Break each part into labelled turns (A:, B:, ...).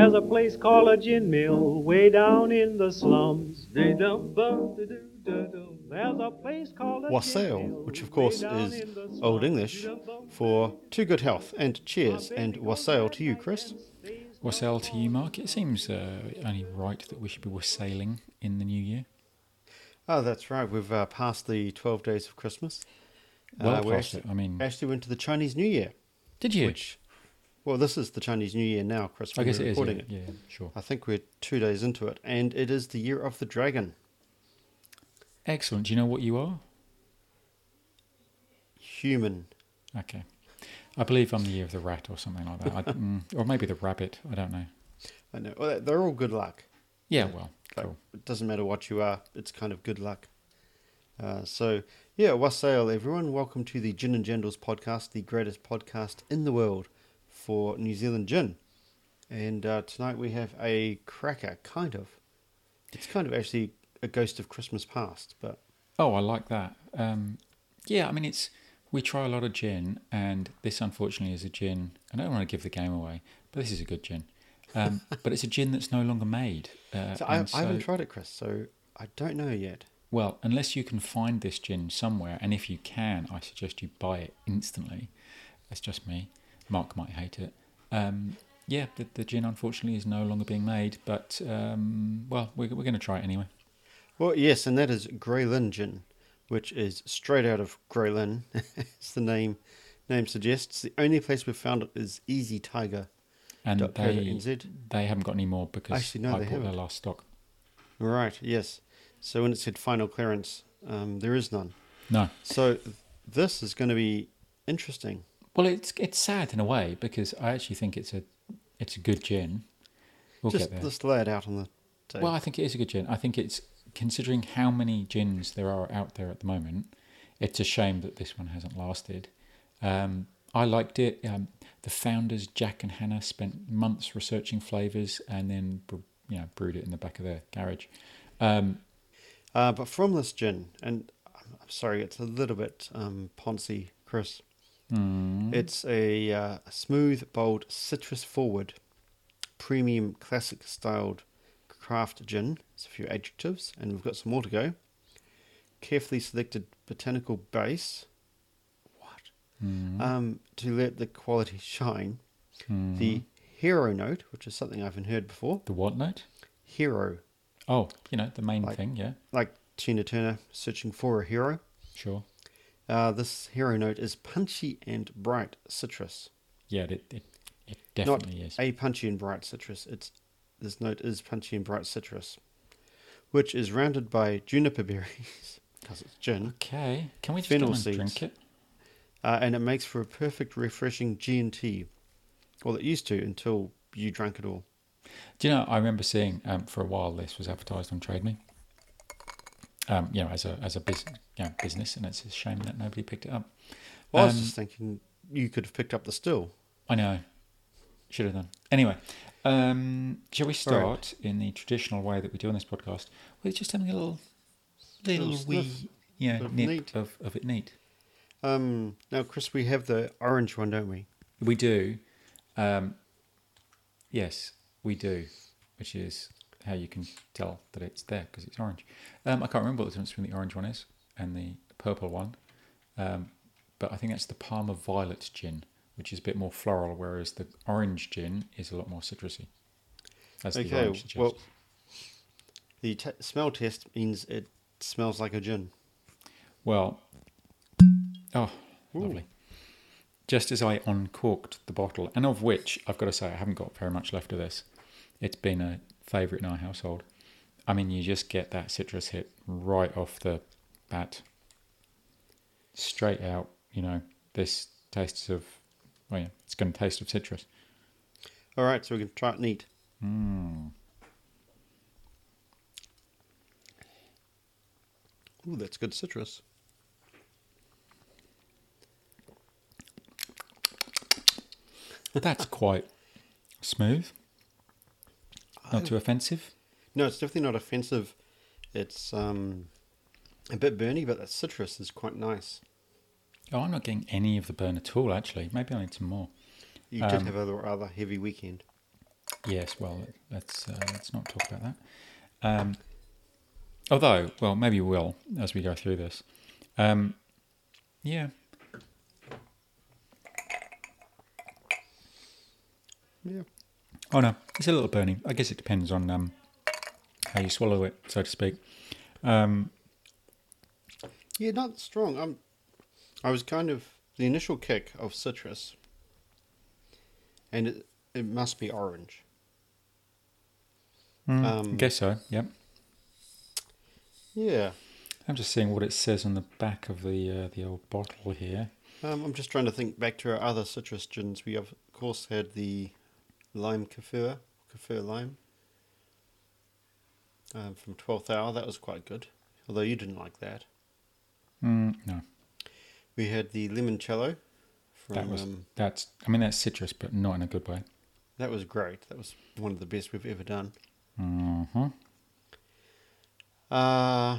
A: There's a place called a gin mill way down in the slums. There's a place called a
B: Wassail,
A: gin mill
B: which of course is
A: in the slums.
B: Old English for to good health and cheers and wassail to you, Chris.
C: Wassail to you, Mark. It seems uh, only right that we should be wassailing in the new year.
B: Oh, that's right. We've uh, passed the 12 days of Christmas.
C: Well
B: uh, we
C: past
B: actually,
C: it. I mean,
B: actually went to the Chinese New Year,
C: did you?
B: which, well, this is the Chinese New Year now, Chris.
C: I guess
B: we're
C: it is. Yeah,
B: recording
C: yeah, sure.
B: I think we're two days into it, and it is the year of the dragon.
C: Excellent. Do you know what you are?
B: Human.
C: Okay. I believe I'm the year of the rat or something like that. I, mm, or maybe the rabbit. I don't know.
B: I know. Well, they're all good luck.
C: Yeah, well,
B: Like,
C: cool.
B: It doesn't matter what you are, it's kind of good luck. Uh, so, yeah, wassail, everyone. Welcome to the Gin and Jandals podcast, the greatest podcast in the world for New Zealand gin. And uh, tonight we have a cracker, kind of. It's kind of actually a ghost of Christmas past, but
C: Oh, I like that. Um, yeah, I mean, it's we try a lot of gin, and this unfortunately is a gin. I don't want to give the game away, but this is a good gin. Um, but it's a gin that's no longer made. Uh,
B: so I,
C: and
B: I haven't tried it, Chris, so I don't know yet.
C: Well, unless you can find this gin somewhere, and if you can, I suggest you buy it instantly. That's just me. Mark might hate it. Um, yeah, the, the gin unfortunately is no longer being made, but um, well, we're, we're going to try it anyway.
B: Well, yes, and that is Grey Lynn gin, which is straight out of Grey Lynn, as the name name suggests. The only place we've found it is Easy Tiger.
C: And
B: dot co dot
C: they they haven't got any more because
B: Actually, no,
C: I
B: they
C: bought their
B: haven't.
C: last stock.
B: Right, yes. So when it said final clearance, um, there is none.
C: No,
B: So this is going to be interesting.
C: Well, it's it's sad in a way because I actually think it's a it's a good gin. We'll
B: just just lay it out on the table.
C: Well, I think it is a good gin. I think it's considering how many gins there are out there at the moment. It's a shame that this one hasn't lasted. Um, I liked it. Um, the founders, Jack and Hannah, spent months researching flavors and then you know brewed it in the back of their garage. Um,
B: Uh, but from this gin, and I'm I'm sorry, it's a little bit um, poncy, Chris.
C: Mm,
B: It's a, uh, smooth, bold, citrus forward, premium, classic styled craft gin. It's a few adjectives, and we've got some more to go. Carefully selected botanical base. What?
C: mm,
B: Um, to let the quality shine.
C: mm.
B: The hero note, which is something I haven't heard before.
C: the what note?
B: Hero,
C: Oh, you know the main
B: Like-
C: thing. Yeah,
B: like Tina Turner searching for a hero.
C: sure.
B: Uh, this hero note is punchy and bright citrus.
C: Yeah, it it, it definitely is.
B: a punchy and bright citrus. It's this note is punchy and bright citrus, which is rounded by juniper berries because it's gin,
C: Okay, can we just
B: Fennel seeds.
C: drink it?
B: uh, and it makes for a perfect, refreshing G and T. Well, it used to until you drank it all.
C: Do you know? I remember seeing um, for a while this was advertised on Trade Me. Um, you know, as a as a business, you know, business, and it's a shame that nobody picked it up.
B: Well, I was
C: Um,
B: just thinking you could have picked up the still.
C: I know, should have done. Anyway, um, shall we
B: All right.
C: start in the traditional way that we do on this podcast with just having a little little,
B: Little
C: wee,
B: sniff
C: know,
B: of
C: nip
B: neat.
C: of, of it neat.
B: Um, now, Chris, we have the orange one, don't we?
C: We do. Um, yes, we do, which is how you can tell that it's there because it's orange. Um, I can't remember what the difference between the orange one is and the purple one, um, but I think that's the Parma Violet gin, which is a bit more floral, whereas the orange gin is a lot more citrusy. As the
B: Okay,
C: orange suggests.
B: well, the t- smell test means it smells like a gin.
C: Well, oh,
B: Ooh.
C: lovely. Just as I uncorked the bottle, and of which I've got to say I haven't got very much left of this. It's been a favourite in our household. I mean, you just get that citrus hit right off the bat, straight out. You know, this tastes of, well, yeah, it's going to taste of citrus.
B: All right, so we're going to try it neat.
C: Mm.
B: Ooh, that's good citrus.
C: That's quite smooth, not too offensive.
B: No, it's definitely not offensive. It's um, a bit burny, but that citrus is quite nice.
C: Oh, I'm not getting any of the burn at all. Actually, maybe I need some more.
B: You did
C: Um,
B: have a rather heavy weekend.
C: Yes, well, let's uh, let's not talk about that. Um, although, well, maybe we will as we go through this. Um, yeah,
B: Yeah.
C: Oh no, it's a little burning. I guess it depends on um, how you swallow it, so to speak. Um,
B: Yeah, not strong. I'm. I was kind of the initial kick of citrus, and it it must be orange.
C: mm, I
B: Um,
C: guess so. Yep.
B: Yeah.
C: I'm just seeing what it says on the back of the uh, the old bottle here.
B: Um, I'm just trying to think back to our other citrus gins. We of course had the lime kaffir, kaffir lime. Um, from twelfth hour, that was quite good. Although you didn't like that.
C: Mm, no,
B: We had the limoncello. From,
C: that was
B: um,
C: that's. I mean, that's citrus, but not in a good way.
B: that was great. That was one of the best we've ever done.
C: hmm
B: Uh,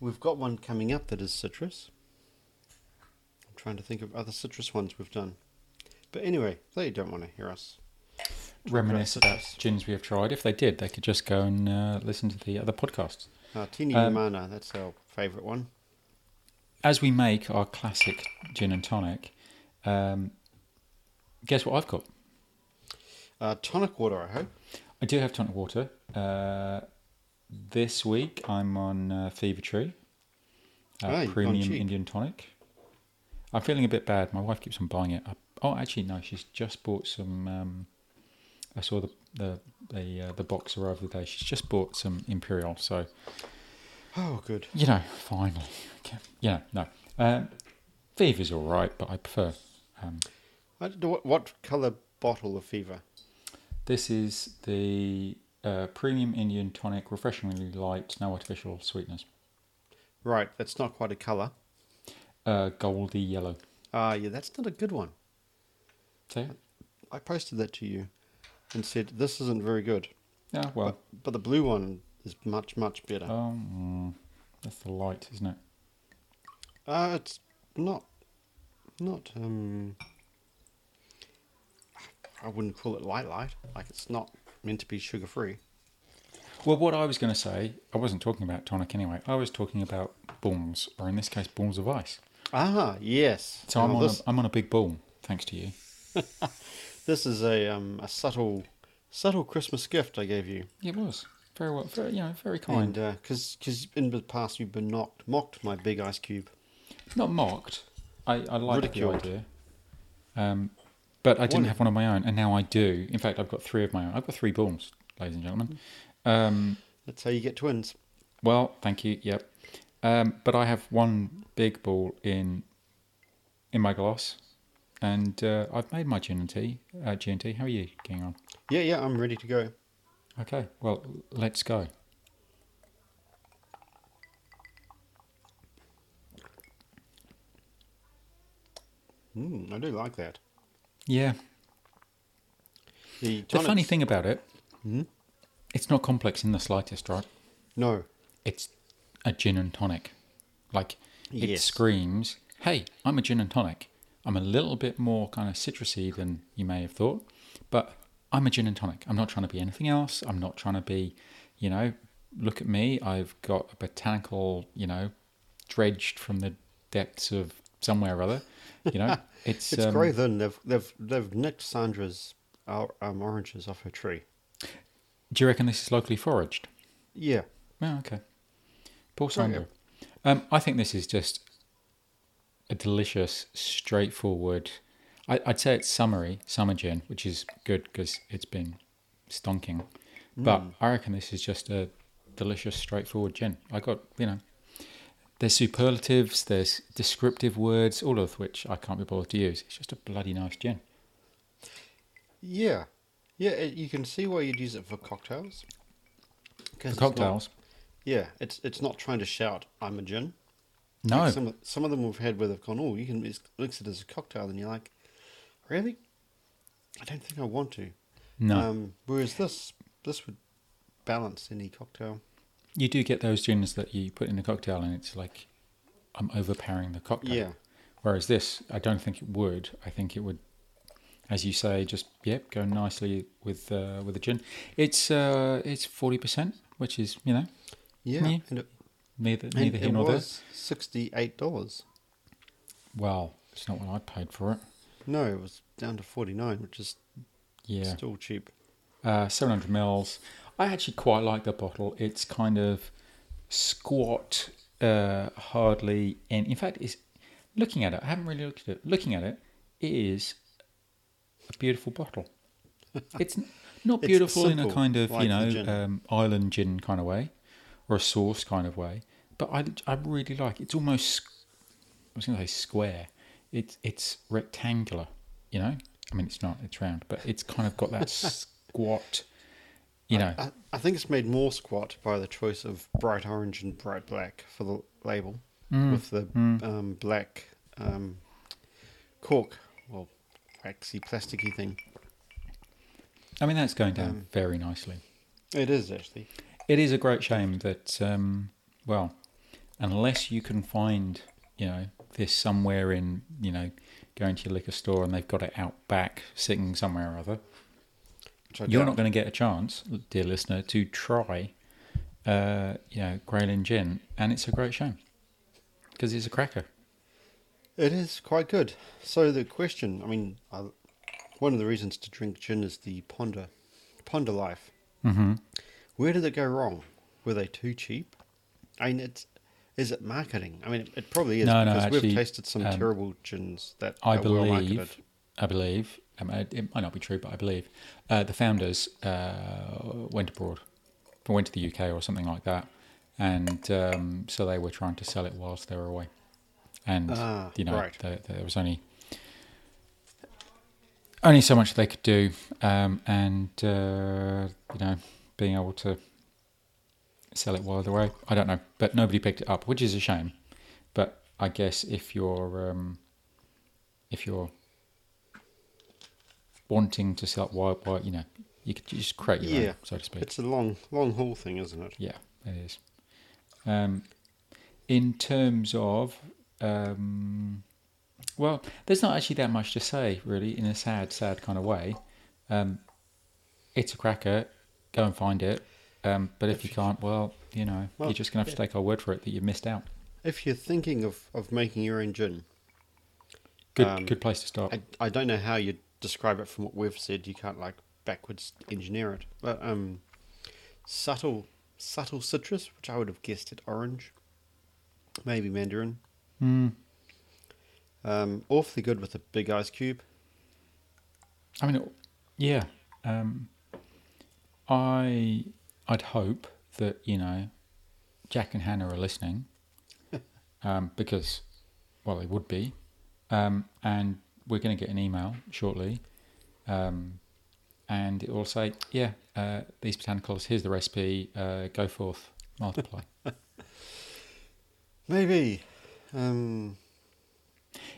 B: we've got one coming up that is citrus. I'm trying to think of other citrus ones we've done. But anyway, they don't want to hear us.
C: Reminisce about gins we have tried. If they did, they could just go and uh, listen to the other podcasts.
B: Uh, Tini
C: Um,
B: Mana, that's our favourite one.
C: As we make our classic gin and tonic, um, guess what I've got?
B: Uh, tonic water, I hope.
C: I do have tonic water. Uh, this week I'm on uh, Fever Tree,
B: Ah,
C: premium. Indian tonic. I'm feeling a bit bad. My wife keeps on buying it. I, oh, actually, no. She's just bought some. Um, I saw the the the, uh, the box arrive the day. She's just bought some Imperial. So
B: Oh, good.
C: you know, finally, okay. know, no. Um, Fever's all right, but I prefer. Um,
B: I don't know what, what colour bottle of fever?
C: This is the uh, premium Indian tonic, refreshingly light, no artificial sweetness.
B: Right, that's not quite a colour.
C: Uh, goldy yellow.
B: Ah, yeah, that's not a good one.
C: See?
B: I posted that to you and said, this isn't very good.
C: Yeah, well,
B: But, but the blue one is much, much better.
C: um, that's the light, isn't it?
B: Uh, it's not, not, um, I wouldn't call it light light. Like it's not meant to be sugar free.
C: Well, what I was going to say, I wasn't talking about tonic anyway. I was talking about balls, or in this case, balls of ice.
B: Ah, yes.
C: So I'm, on
B: this...
C: a, I'm on a big ball, thanks to you.
B: this is a um a subtle, subtle Christmas gift I gave you.
C: It was very well, very you know, very kind.
B: Because because in the past you've been knocked mocked my big ice cube.
C: Not mocked. I, I like the idea. Um, but I didn't have one of my own, and now I do. In fact, I've got three of my own. I've got three balls, ladies and gentlemen. Um,
B: That's how you get twins.
C: well, thank you. Yep. Um, but I have one big ball in in my glass, and uh, I've made my gin and tea. Uh, G and T. How are you getting on?
B: Yeah, yeah, I'm ready to go.
C: Okay. Well, let's go.
B: Mm, I do like that.
C: Yeah.
B: The,
C: The funny thing about it,
B: Hmm?
C: it's not complex in the slightest, right?
B: No.
C: it's a gin and tonic. Like it
B: Yes.
C: screams, "Hey, I'm a gin and tonic. I'm a little bit more kind of citrusy than you may have thought, but I'm a gin and tonic. I'm not trying to be anything else. I'm not trying to be, you know, look at me. I've got a botanical, you know, dredged from the depths of somewhere or other. You know, it's
B: It's
C: um,
B: grey then. They've they've they've nicked Sandra's um, oranges off her tree.
C: Do you reckon this is locally foraged?
B: Yeah.
C: Oh, okay. Poor
B: Oh, yeah.
C: Sandra. Um, I think this is just a delicious, straightforward. I, I'd say it's summery, summer gin, which is good because it's been stonking. But
B: Mm.
C: I reckon this is just a delicious, straightforward gin. I got, you know, there's superlatives, there's descriptive words, all of which I can't be bothered to use. It's just a bloody nice gin.
B: Yeah. Yeah, you can see why you'd use it for cocktails.
C: The
B: it's not-
C: cocktails.
B: yeah, it's it's not trying to shout, I'm a gin.
C: No.
B: Like some, of- some of them we've had where they've gone, oh, you can mix it as a cocktail, and you're like, really? I don't think I want to.
C: no.
B: Um, whereas this this would balance any cocktail.
C: you do get those gins that you put in a cocktail and it's like, I'm overpowering the cocktail.
B: Yeah.
C: Whereas this, I don't think it would. I think it would as you say, just yep, go nicely with uh, with the gin. It's uh, it's forty percent, which is you know
B: Yeah,
C: Yeah.
B: and it,
C: neither
B: and
C: neither
B: it
C: here nor there.
B: sixty-eight dollars.
C: Well, it's not what I paid for it.
B: No, it was down to forty-nine, which is
C: Yeah,
B: still cheap.
C: uh, seven hundred mils. I actually quite like the bottle. It's kind of squat, uh, hardly. And in fact, it's looking at it. I haven't really looked at it. Looking at it, it is a beautiful bottle. It's not
B: It's
C: beautiful in a kind of
B: like
C: you know um, island gin kind of way, or a sauce kind of way. But I, I really like. It's almost. I was going to say square. It's it's rectangular. You know. I mean, it's not. It's round, but it's kind of got that squat. You know.
B: I, I think it's made more squat by the choice of bright orange and bright black for the label,
C: Mm,
B: with the
C: mm.
B: um, black um, cork, well, waxy, plasticky thing.
C: I mean, that's going down
B: Um,
C: very nicely.
B: It is actually.
C: It is a great shame that, um, well, unless you can find, you know, this somewhere in, you know, going to your liquor store and they've got it out back sitting somewhere or other, you're not going to get a chance, dear listener, to try, uh, you know, Grey Lynn Gin, and it's a great shame because it's a cracker.
B: It is quite good. So the question, I mean, I, one of the reasons to drink gin is the ponder, ponder life.
C: Mm-hmm.
B: Where did it go wrong? Were they too cheap? I mean, it's is it marketing? I mean, it probably is
C: No, no,
B: because
C: actually,
B: we've tasted some
C: um,
B: terrible gins that
C: I
B: well
C: believe,
B: marketed.
C: I believe, I mean, it might not be true, but I believe uh, the founders uh, went abroad, or went to the UK or something like that, and um, so they were trying to sell it whilst they were away, and
B: Ah,
C: you know
B: right.
C: there, there was only only so much they could do, um, and uh, you know being able to sell it while they're away, I don't know, but nobody picked it up, which is a shame. But I guess if you're um, if you're wanting to sell why why you know you could just create your
B: Yeah.
C: own, so to speak.
B: It's a long, long haul thing, isn't it?
C: Yeah, it is. Um, in terms of, um, well, there's not actually that much to say, really, in a sad, sad kind of way. Um, it's a cracker. Go and find it. Um, but if you can't, well, you know,
B: Well,
C: you're just going to have to take our word for it that you've missed out.
B: If you're thinking of, of making your own gin,
C: Good,
B: Um,
C: good place to start.
B: I, I don't know how you describe it from what we've said. You can't like backwards engineer it, but um, subtle, subtle citrus, which I would have guessed at orange, maybe mandarin.
C: Mm.
B: Um, awfully good with a big ice cube.
C: I mean, yeah. Um, I I'd hope that you know Jack and Hannah are listening, um, because well they would be, um, and we're going to get an email shortly, um, and it will say, yeah, uh, these botanicals. Here's the recipe. Uh, go forth, multiply.
B: Maybe. Um,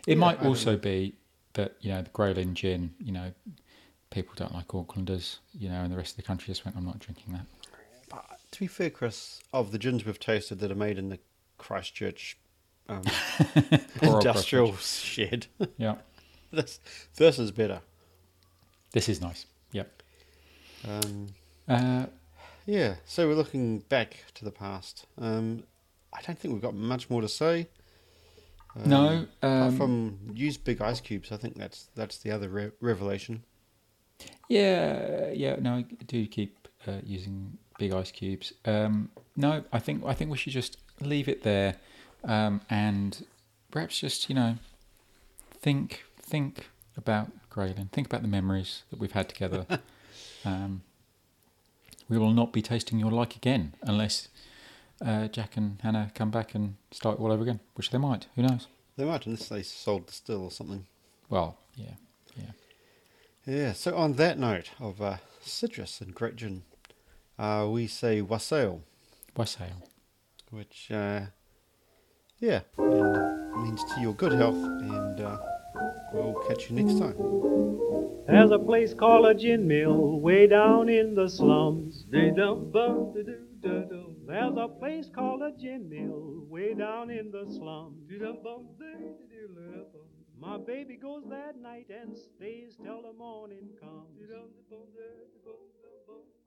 C: It
B: Yeah,
C: might also be that you know the Grey Lynn gin. You know, people don't like Aucklanders. You know, and the rest of the country just went, I'm not drinking that.
B: but to be fair, Chris, of the gins we've tasted that are made in the Christchurch um, industrial shed,
C: Yeah,
B: this this is better.
C: this is nice. Yep.
B: Um,
C: Uh,
B: Yeah, so we're looking back to the past. Um, I don't think we've got much more to say. Um,
C: no,
B: apart
C: um,
B: from use big ice cubes. I think that's that's the other re- revelation.
C: Yeah, yeah. No, I do keep uh, using big ice cubes. Um, no, I think I think we should just leave it there, um, and perhaps just you know think think about Grey Lynn. Think about the memories that we've had together. um, we will not be tasting your like again unless uh, Jack and Hannah come back and start all over again, which they might. Who knows?
B: They might, unless they sold the still or something.
C: Well, yeah, yeah.
B: Yeah. So on that note of uh, citrus and great gin, uh, we say wassail,
C: Wassail.
B: which uh, yeah means to your good health, and uh, we'll catch you next time.
A: There's a place called a gin mill way down in the slums. There's a place called a gin mill way down in the slums. My baby goes that night and stays till the morning comes.